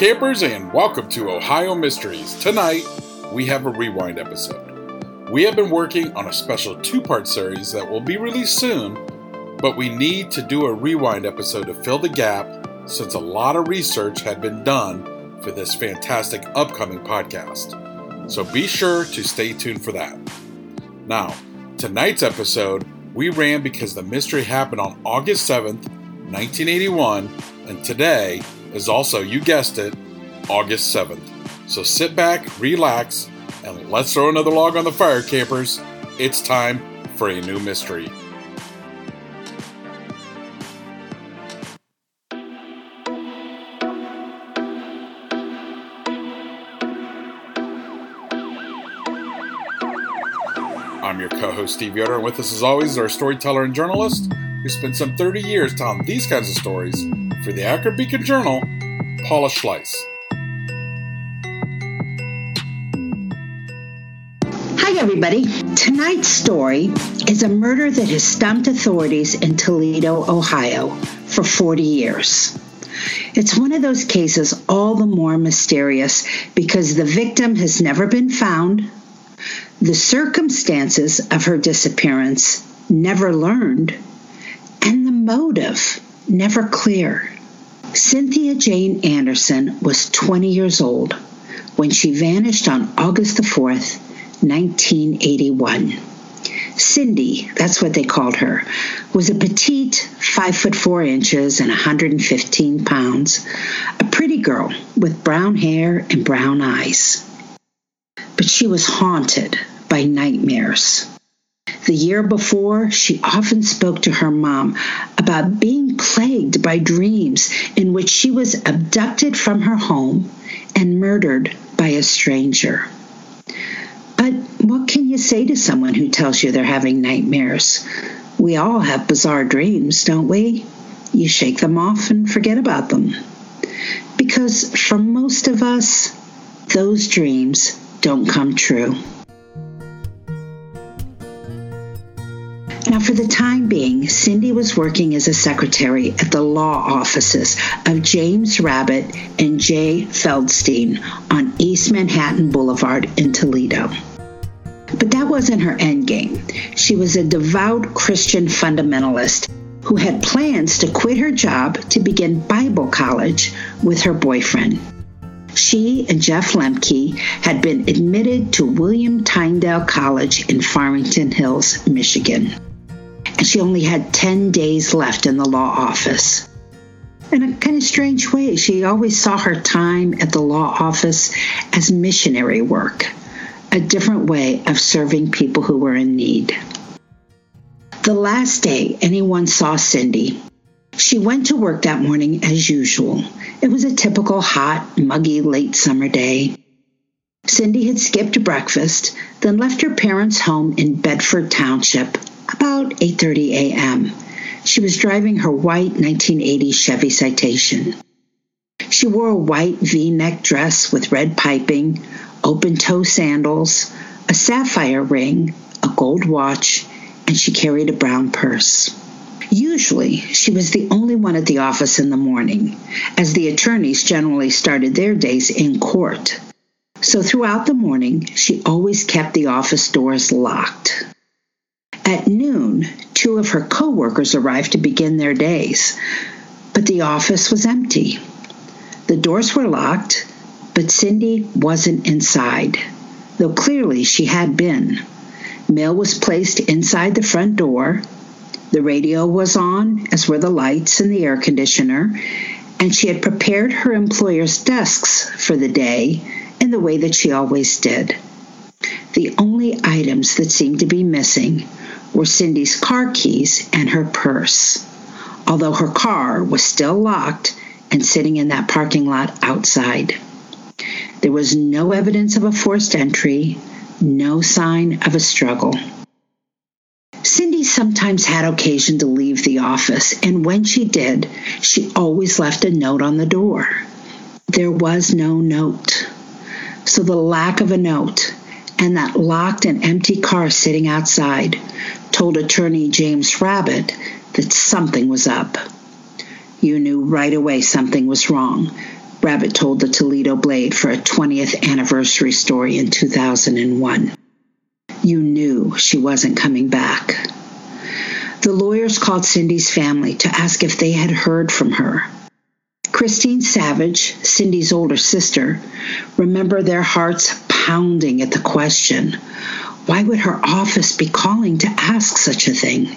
Campers, and welcome to Ohio Mysteries. Tonight, we have a rewind episode. We have been working on a special two part series that will be released soon, but we need to do a rewind episode to fill the gap since a lot of research had been done for this fantastic upcoming podcast. So be sure to stay tuned for that. Now, tonight's episode, we ran because the mystery happened on August 7th, 1981, and today is also, you guessed it, August 7th. So sit back, relax, and let's throw another log on the fire, campers. It's time for a new mystery. I'm your co host, Steve Yoder, and with us, as always, is our storyteller and journalist who spent some 30 years telling these kinds of stories for the Akron Beacon Journal, Paula Schleis. Hi, everybody. Tonight's story is a murder that has stumped authorities in Toledo, Ohio for 40 years. It's one of those cases all the more mysterious because the victim has never been found, the circumstances of her disappearance never learned, and the motive never clear. Cynthia Jane Anderson was 20 years old when she vanished on August the 4th, 1981. Cindy, that's what they called her, was a petite, 5 foot 4 inches and 115 pounds, a pretty girl with brown hair and brown eyes. But she was haunted by nightmares. The year before, she often spoke to her mom about being plagued by dreams in which she was abducted from her home and murdered by a stranger. But what can you say to someone who tells you they're having nightmares? We all have bizarre dreams, don't we? You shake them off and forget about them. Because for most of us, those dreams don't come true. For the time being, Cindy was working as a secretary at the law offices of James Rabbit and Jay Feldstein on East Manhattan Boulevard in Toledo. But that wasn't her end game. She was a devout Christian fundamentalist who had plans to quit her job to begin Bible college with her boyfriend. She and Jeff Lemke had been admitted to William Tyndale College in Farmington Hills, Michigan she only had 10 days left in the law office. In a kind of strange way, she always saw her time at the law office as missionary work, a different way of serving people who were in need. The last day anyone saw Cindy, she went to work that morning as usual. It was a typical hot, muggy late summer day. Cindy had skipped breakfast, then left her parents' home in Bedford Township about 8:30 a.m. She was driving her white 1980 Chevy Citation. She wore a white V-neck dress with red piping, open-toe sandals, a sapphire ring, a gold watch, and she carried a brown purse. Usually, she was the only one at the office in the morning, as the attorneys generally started their days in court. So throughout the morning, she always kept the office doors locked. At noon, two of her coworkers arrived to begin their days, but the office was empty. The doors were locked, but Cindy wasn't inside, though clearly she had been. Mail was placed inside the front door. The radio was on, as were the lights and the air conditioner, and she had prepared her employer's desks for the day in the way that she always did. The only items that seemed to be missing were Cindy's car keys and her purse, although her car was still locked and sitting in that parking lot outside. There was no evidence of a forced entry, no sign of a struggle. Cindy sometimes had occasion to leave the office, and when she did, she always left a note on the door. There was no note. So the lack of a note and that locked and empty car sitting outside told attorney James Rabbit that something was up. You knew right away something was wrong, Rabbit told the Toledo Blade for a 20th anniversary story in 2001. You knew she wasn't coming back. The lawyers called Cindy's family to ask if they had heard from her. Christine Savage, Cindy's older sister, remember their hearts pounding at the question why would her office be calling to ask such a thing?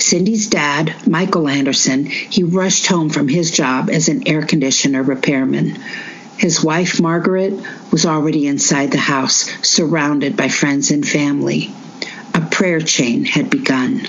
Cindy's dad, Michael Anderson, he rushed home from his job as an air conditioner repairman. His wife, Margaret, was already inside the house, surrounded by friends and family. A prayer chain had begun.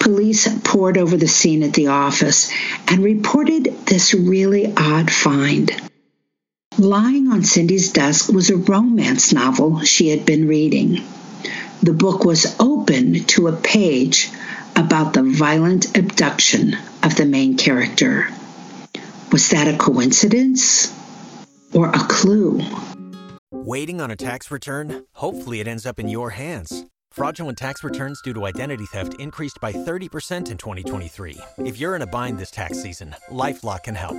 Police pored over the scene at the office and reported this really odd find. Lying on Cindy's desk was a romance novel she had been reading. The book was open to a page about the violent abduction of the main character. Was that a coincidence or a clue? Waiting on a tax return? Hopefully, it ends up in your hands. Fraudulent tax returns due to identity theft increased by 30% in 2023. If you're in a bind this tax season, LifeLock can help.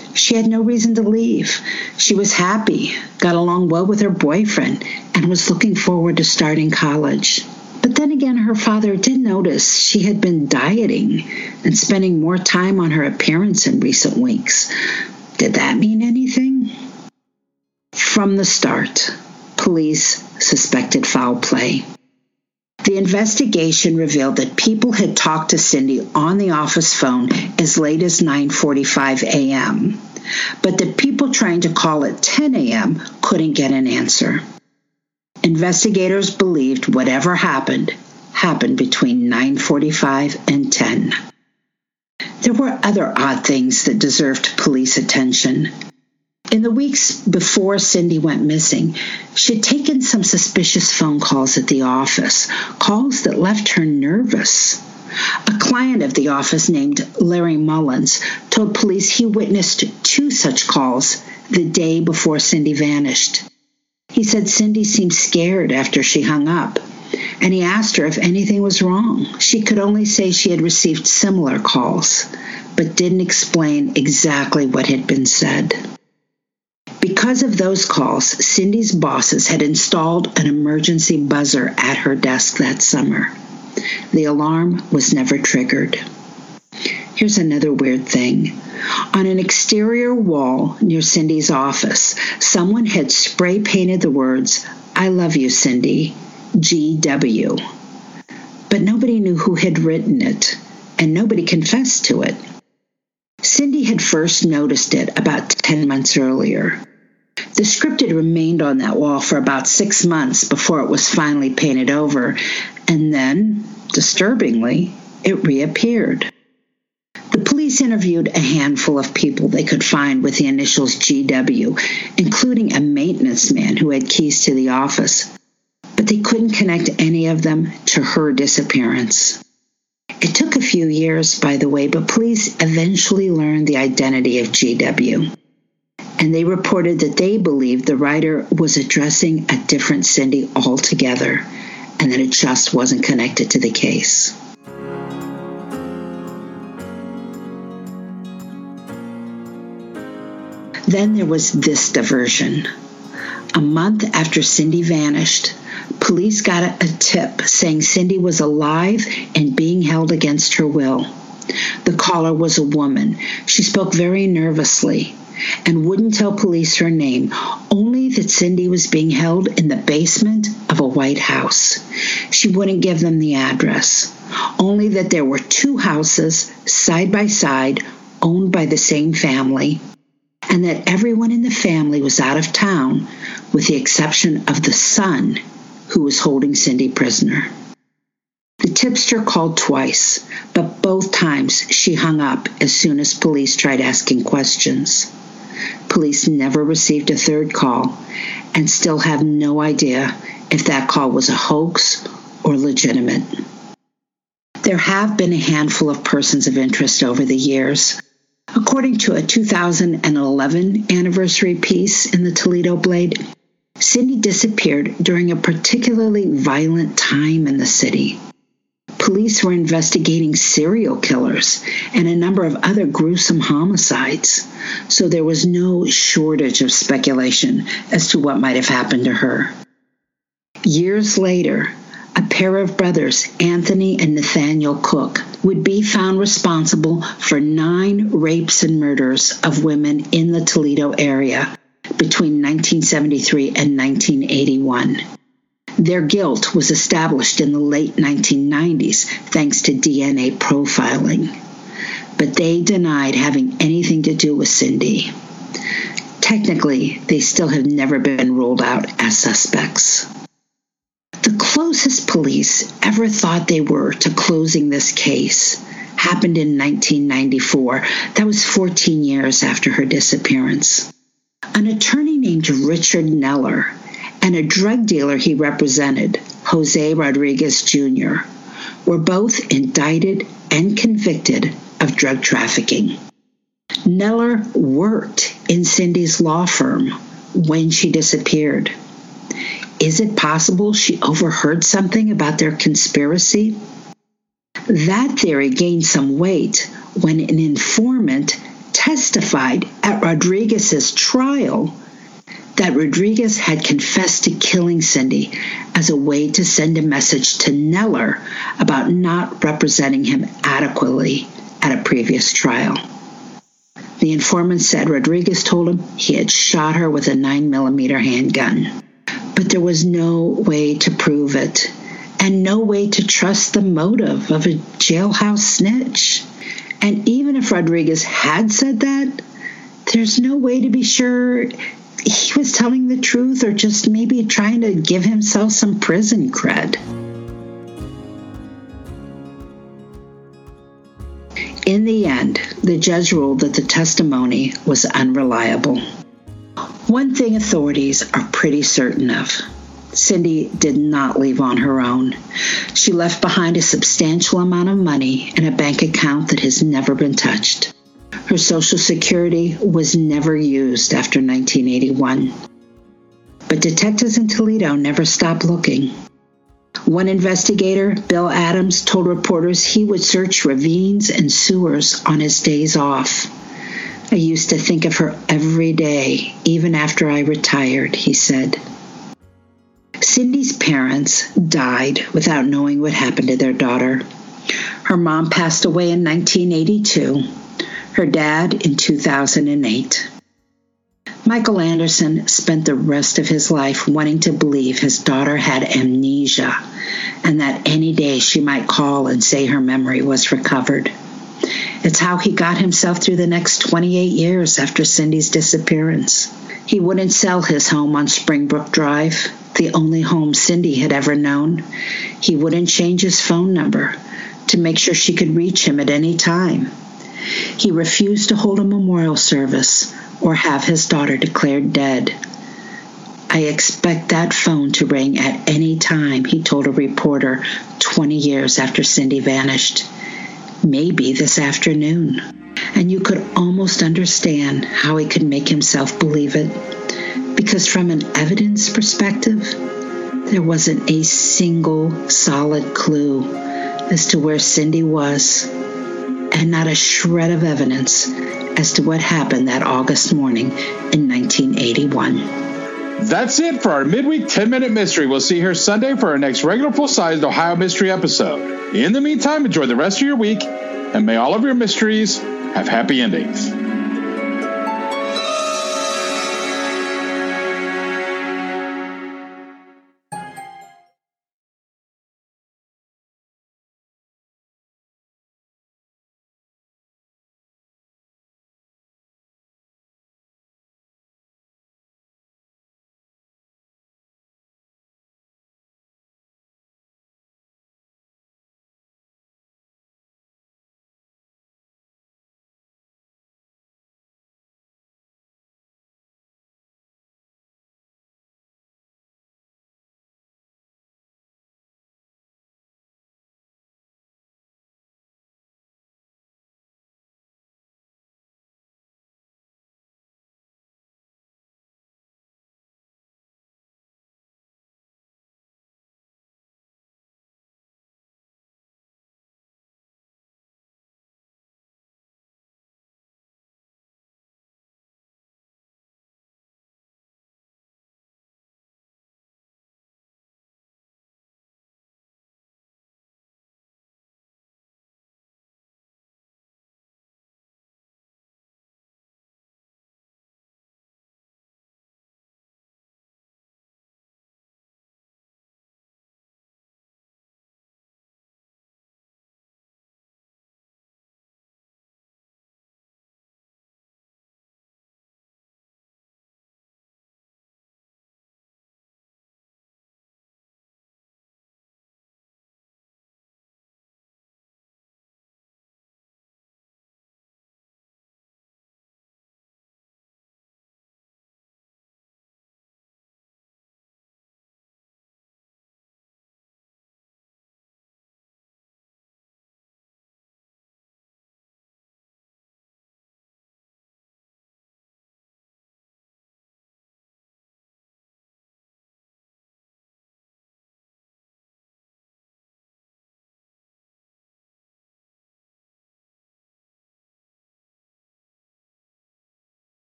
She had no reason to leave. She was happy, got along well with her boyfriend, and was looking forward to starting college. But then again, her father did notice she had been dieting and spending more time on her appearance in recent weeks. Did that mean anything? From the start, police suspected foul play. The investigation revealed that people had talked to Cindy on the office phone as late as 9:45 a.m., but the people trying to call at 10 a.m. couldn't get an answer. Investigators believed whatever happened happened between 9:45 and 10. There were other odd things that deserved police attention. In the weeks before Cindy went missing, she had taken some suspicious phone calls at the office, calls that left her nervous. A client of the office named Larry Mullins told police he witnessed two such calls the day before Cindy vanished. He said Cindy seemed scared after she hung up, and he asked her if anything was wrong. She could only say she had received similar calls, but didn't explain exactly what had been said. Because of those calls, Cindy's bosses had installed an emergency buzzer at her desk that summer. The alarm was never triggered. Here's another weird thing. On an exterior wall near Cindy's office, someone had spray painted the words, I love you, Cindy, GW. But nobody knew who had written it, and nobody confessed to it. Cindy had first noticed it about 10 months earlier. The script had remained on that wall for about six months before it was finally painted over, and then, disturbingly, it reappeared The Police interviewed a handful of people they could find with the initials GW, including a maintenance man who had keys to the office, but they couldn't connect any of them to her disappearance. It took a few years, by the way, but police eventually learned the identity of GW. And they reported that they believed the writer was addressing a different Cindy altogether and that it just wasn't connected to the case. Then there was this diversion. A month after Cindy vanished, police got a, tip saying Cindy was alive and being held against her will. The caller was a woman. She spoke very nervously and wouldn't tell police her name, only that Cindy was being held in the basement of a White House. She wouldn't give them the address, only that there were two houses side by side owned by the same family, and that everyone in the family was out of town with the exception of the son who was holding Cindy prisoner. The tipster called twice, but both times she hung up as soon as police tried asking questions. Police never received a third call and still have no idea if that call was a hoax or legitimate. There have been a handful of persons of interest over the years. According to a 2011 anniversary piece in the Toledo Blade, Cindy disappeared during a particularly violent time in the city. Police were investigating serial killers and a number of other gruesome homicides, so there was no shortage of speculation as to what might have happened to her. Years later, a pair of brothers, Anthony and Nathaniel Cook, would be found responsible for nine rapes and murders of women in the Toledo area between 1973 and 1981. Their guilt was established in the late 1990s thanks to DNA profiling, but they denied having anything to do with Cindy. Technically, they still have never been ruled out as suspects. The closest police ever thought they were to closing this case happened in 1994. That was 14 years after her disappearance. An attorney named Richard Neller and a drug dealer he represented, Jose Rodriguez Jr., were both indicted and convicted of drug trafficking. Neller worked in Cindy's law firm when she disappeared. Is it possible she overheard something about their conspiracy? That theory gained some weight when an informant testified at Rodriguez's trial that Rodriguez had confessed to killing Cindy as a way to send a message to Neller about not representing him adequately at a previous trial. The informant said Rodriguez told him he had shot her with a 9mm handgun, but there was no way to prove it and no way to trust the motive of a jailhouse snitch. And even if Rodriguez had said that, there's no way to be sure he was telling the truth or just maybe trying to give himself some prison cred. In the end, the judge ruled that the testimony was unreliable. One thing authorities are pretty certain of Cindy did not leave on her own. She left behind a substantial amount of money in a bank account that has never been touched. Her Social Security was never used after 1981. But detectives in Toledo never stopped looking. One investigator, Bill Adams, told reporters he would search ravines and sewers on his days off. I used to think of her every day, even after I retired, he said. Cindy's parents died without knowing what happened to their daughter. Her mom passed away in 1982, her dad in 2008. Michael Anderson spent the rest of his life wanting to believe his daughter had amnesia and that any day she might call and say her memory was recovered. It's how he got himself through the next 28 years after Cindy's disappearance. He wouldn't sell his home on Springbrook Drive the only home Cindy had ever known, he wouldn't change his phone number to make sure she could reach him at any time. He refused to hold a memorial service or have his daughter declared dead. I expect that phone to ring at any time, he told a reporter 20 years after Cindy vanished. Maybe this afternoon. And you could almost understand how he could make himself believe it. Because from an evidence perspective, there wasn't a single solid clue as to where Cindy was, and not a shred of evidence as to what happened that August morning in 1981. That's it for our midweek 10 minute mystery. We'll see you here Sunday for our next regular full sized Ohio mystery episode. In the meantime, enjoy the rest of your week and may all of your mysteries have happy endings.